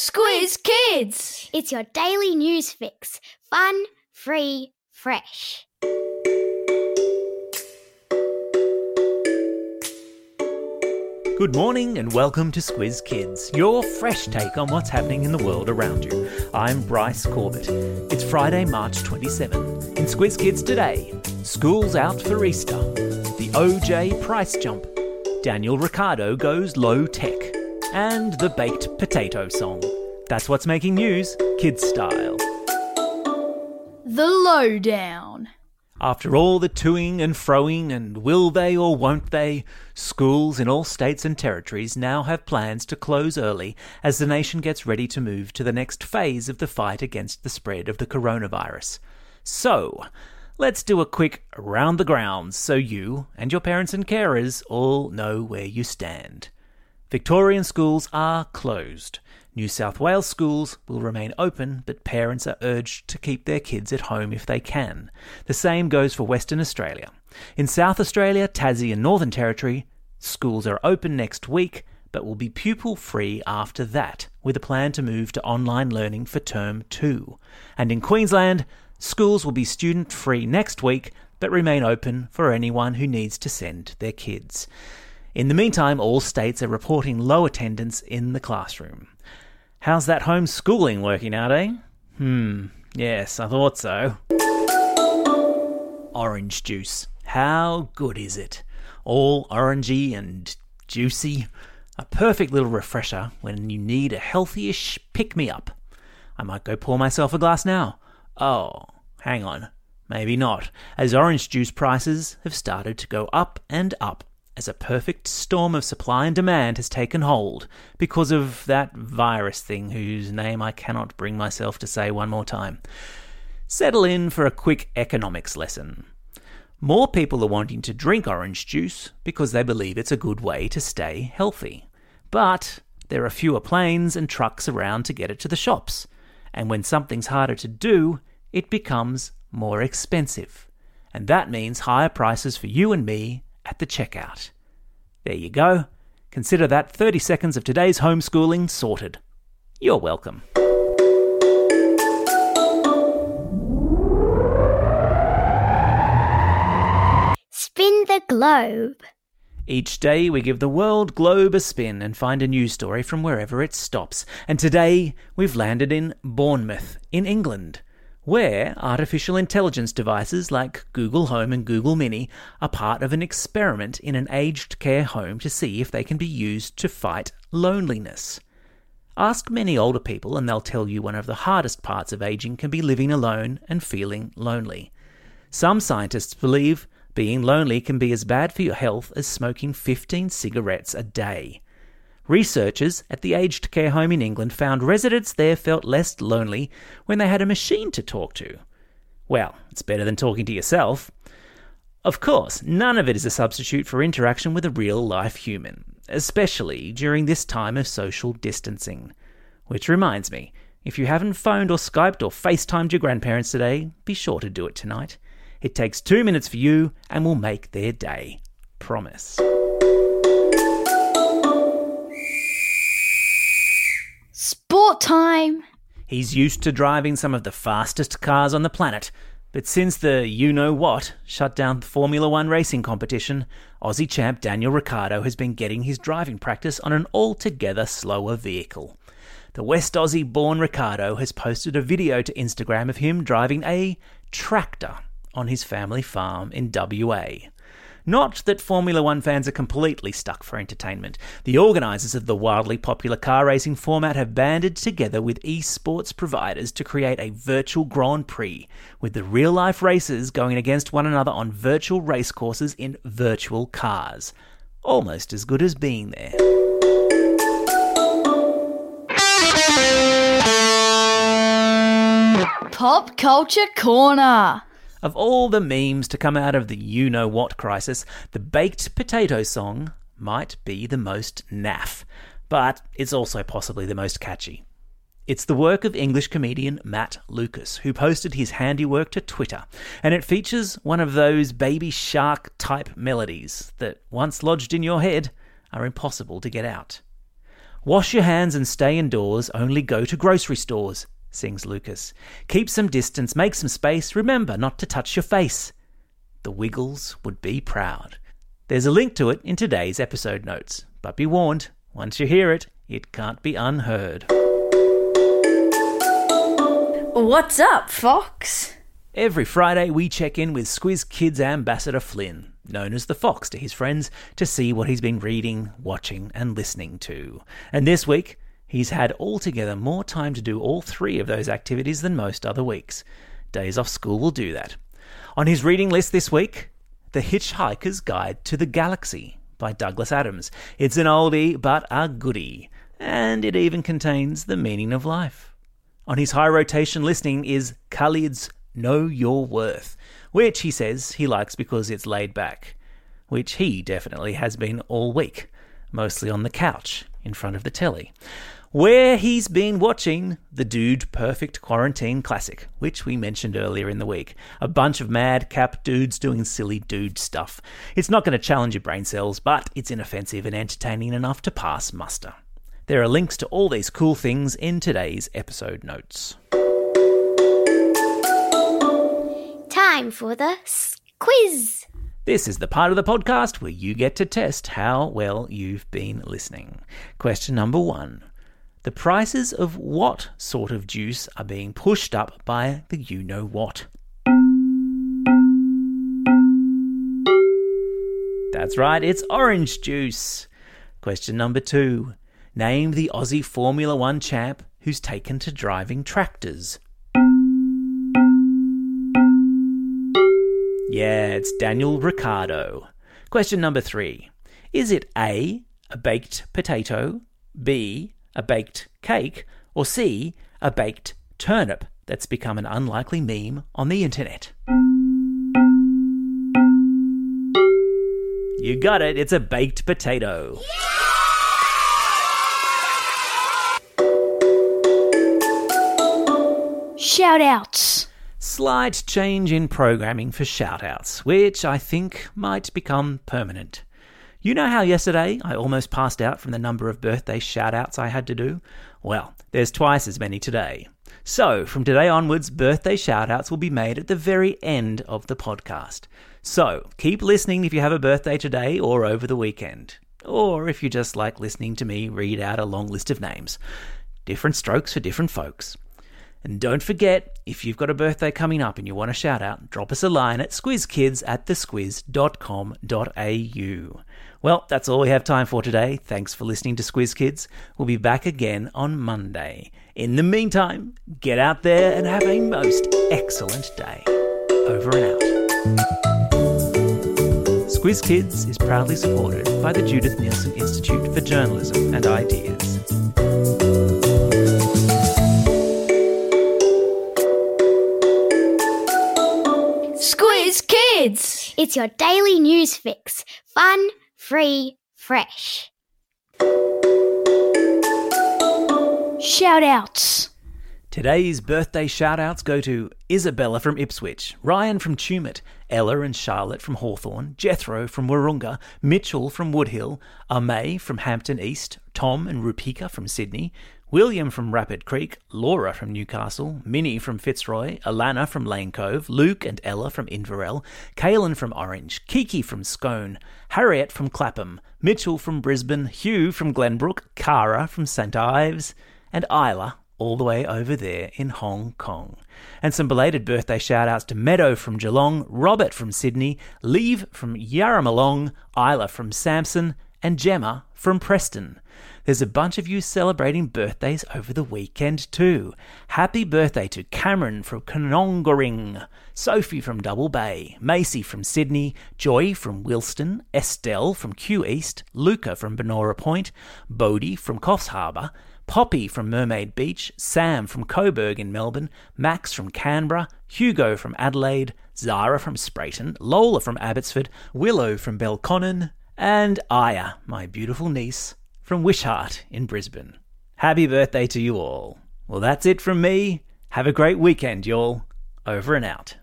Squiz Kids! It's your daily news fix. Fun, free, fresh. Good morning and welcome to Squiz Kids, your fresh take on what's happening in the world around you. I'm Bryce Corbett. It's Friday, March 27. In Squiz Kids today, school's out for Easter, the OJ price jump, Daniel Ricciardo goes low tech, and the baked potato song. That's what's making news, kids style. The Lowdown. After all the toing and froing and will they or won't they, schools in all states and territories now have plans to close early as the nation gets ready to move to the next phase of the fight against the spread of the coronavirus. So, let's do a quick round the grounds so you and your parents and carers all know where you stand. Victorian schools are closed. New South Wales schools will remain open, but parents are urged to keep their kids at home if they can. The same goes for Western Australia. In South Australia, Tassie, and Northern Territory, schools are open next week, but will be pupil free after that, with a plan to move to online learning for term two. And in Queensland, schools will be student free next week, but remain open for anyone who needs to send their kids. In the meantime, all states are reporting low attendance in the classroom. How's that homeschooling working out, eh? Hmm, yes, I thought so. Orange juice. How good is it? All orangey and juicy. A perfect little refresher when you need a healthyish pick me up. I might go pour myself a glass now. Oh, hang on. Maybe not, as orange juice prices have started to go up and up as a perfect storm of supply and demand has taken hold because of that virus thing whose name I cannot bring myself to say one more time. Settle in for a quick economics lesson. More people are wanting to drink orange juice because they believe it's a good way to stay healthy. But there are fewer planes and trucks around to get it to the shops. And when something's harder to do, it becomes more expensive. And that means higher prices for you and me at the checkout. There you go. Consider that 30 seconds of today's homeschooling sorted. You're welcome. Spin the globe. Each day we give the world globe a spin and find a news story from wherever it stops. And today we've landed in Bournemouth, in England, where artificial intelligence devices like Google Home and Google Mini are part of an experiment in an aged care home to see if they can be used to fight loneliness. Ask many older people, and they'll tell you one of the hardest parts of aging can be living alone and feeling lonely. Some scientists believe being lonely can be as bad for your health as smoking 15 cigarettes a day. Researchers at the aged care home in England found residents there felt less lonely when they had a machine to talk to. Well, it's better than talking to yourself. Of course, none of it is a substitute for interaction with a real life human, especially during this time of social distancing. Which reminds me, if you haven't phoned or Skyped or FaceTimed your grandparents today, be sure to do it tonight. It takes two minutes for you and will make their day. Promise. Time! He's used to driving some of the fastest cars on the planet, but since the you know what shut down the Formula One racing competition, Aussie champ Daniel Ricciardo has been getting his driving practice on an altogether slower vehicle. The West Aussie born Ricciardo has posted a video to Instagram of him driving a tractor on his family farm in WA. Not that Formula One fans are completely stuck for entertainment. The organisers of the wildly popular car racing format have banded together with esports providers to create a virtual Grand Prix, with the real life racers going against one another on virtual racecourses in virtual cars. Almost as good as being there. Pop Culture Corner! Of all the memes to come out of the you know what crisis, the baked potato song might be the most naff, but it's also possibly the most catchy. It's the work of English comedian Matt Lucas, who posted his handiwork to Twitter, and it features one of those baby shark type melodies that, once lodged in your head, are impossible to get out. Wash your hands and stay indoors, only go to grocery stores, sings Lucas. Keep some distance, make some space, remember not to touch your face. The Wiggles would be proud. There's a link to it in today's episode notes, but be warned, once you hear it, it can't be unheard. What's up, Fox? Every Friday, we check in with Squiz Kids ambassador Flynn, known as the Fox to his friends, to see what he's been reading, watching, and listening to. And this week, he's had altogether more time to do all three of those activities than most other weeks. Days off school will do that. On his reading list this week, The Hitchhiker's Guide to the Galaxy by Douglas Adams. It's an oldie, but a goodie, and it even contains the meaning of life. On his high rotation listening is Khalid's Know Your Worth, which he says he likes because it's laid back, which he definitely has been all week, mostly on the couch in front of the telly, where he's been watching the Dude Perfect Quarantine Classic, which we mentioned earlier in the week. A bunch of madcap dudes doing silly dude stuff. It's not going to challenge your brain cells, but it's inoffensive and entertaining enough to pass muster. There are links to all these cool things in today's episode notes. Time for the quiz. This is the part of the podcast where you get to test how well you've been listening. Question number one The prices of what sort of juice are being pushed up by the you know what? That's right, it's orange juice. Question number two Name the Aussie Formula One champ who's taken to driving tractors. Yeah, it's Daniel Ricciardo. Question number three Is it A, a baked potato, B, a baked cake, or C, a baked turnip that's become an unlikely meme on the internet? You got it, it's a baked potato. Shout outs. Slight change in programming for shoutouts, which I think might become permanent. You know how yesterday I almost passed out from the number of birthday shoutouts I had to do? Well, there's twice as many today. So, from today onwards, birthday shoutouts will be made at the very end of the podcast. So, keep listening if you have a birthday today or over the weekend. Or if you just like listening to me read out a long list of names. Different strokes for different folks. And don't forget, if you've got a birthday coming up and you want a shout out, drop us a line at squizkids at thesquiz.com.au. Well, that's all we have time for today. Thanks for listening to Squiz Kids. We'll be back again on Monday. In the meantime, get out there and have a most excellent day. Over and out. Squiz Kids is proudly supported by the Judith Neilson Institute for Journalism and Ideas. It's your daily news fix. Fun, free, fresh. Shout outs. Today's birthday shout-outs go to Isabella from Ipswich, Ryan from Tumut, Ella and Charlotte from Hawthorne, Jethro from Warunga, Mitchell from Woodhill, Amay from Hampton East, Tom and Rupika from Sydney, William from Rapid Creek, Laura from Newcastle, Minnie from Fitzroy, Alana from Lane Cove, Luke and Ella from Inverell, Kaylin from Orange, Kiki from Scone, Harriet from Clapham, Mitchell from Brisbane, Hugh from Glenbrook, Cara from St Ives, and Isla all the way over there in Hong Kong. And some belated birthday shout outs to Meadow from Geelong, Robert from Sydney, Leave from Yarramalong, Isla from Samson, and Gemma from Preston. There's a bunch of you celebrating birthdays over the weekend too. Happy birthday to Cameron from Conongoring, Sophie from Double Bay, Macy from Sydney, Joy from Wilston, Estelle from Kew East, Luca from Banora Point, Bodie from Coffs Harbour, Poppy from Mermaid Beach, Sam from Coburg in Melbourne, Max from Canberra, Hugo from Adelaide, Zara from Spreyton, Lola from Abbotsford, Willow from Belconnen, and Aya, my beautiful niece, from Wishart in Brisbane. Happy birthday to you all. Well, that's it from me. Have a great weekend, y'all. Over and out.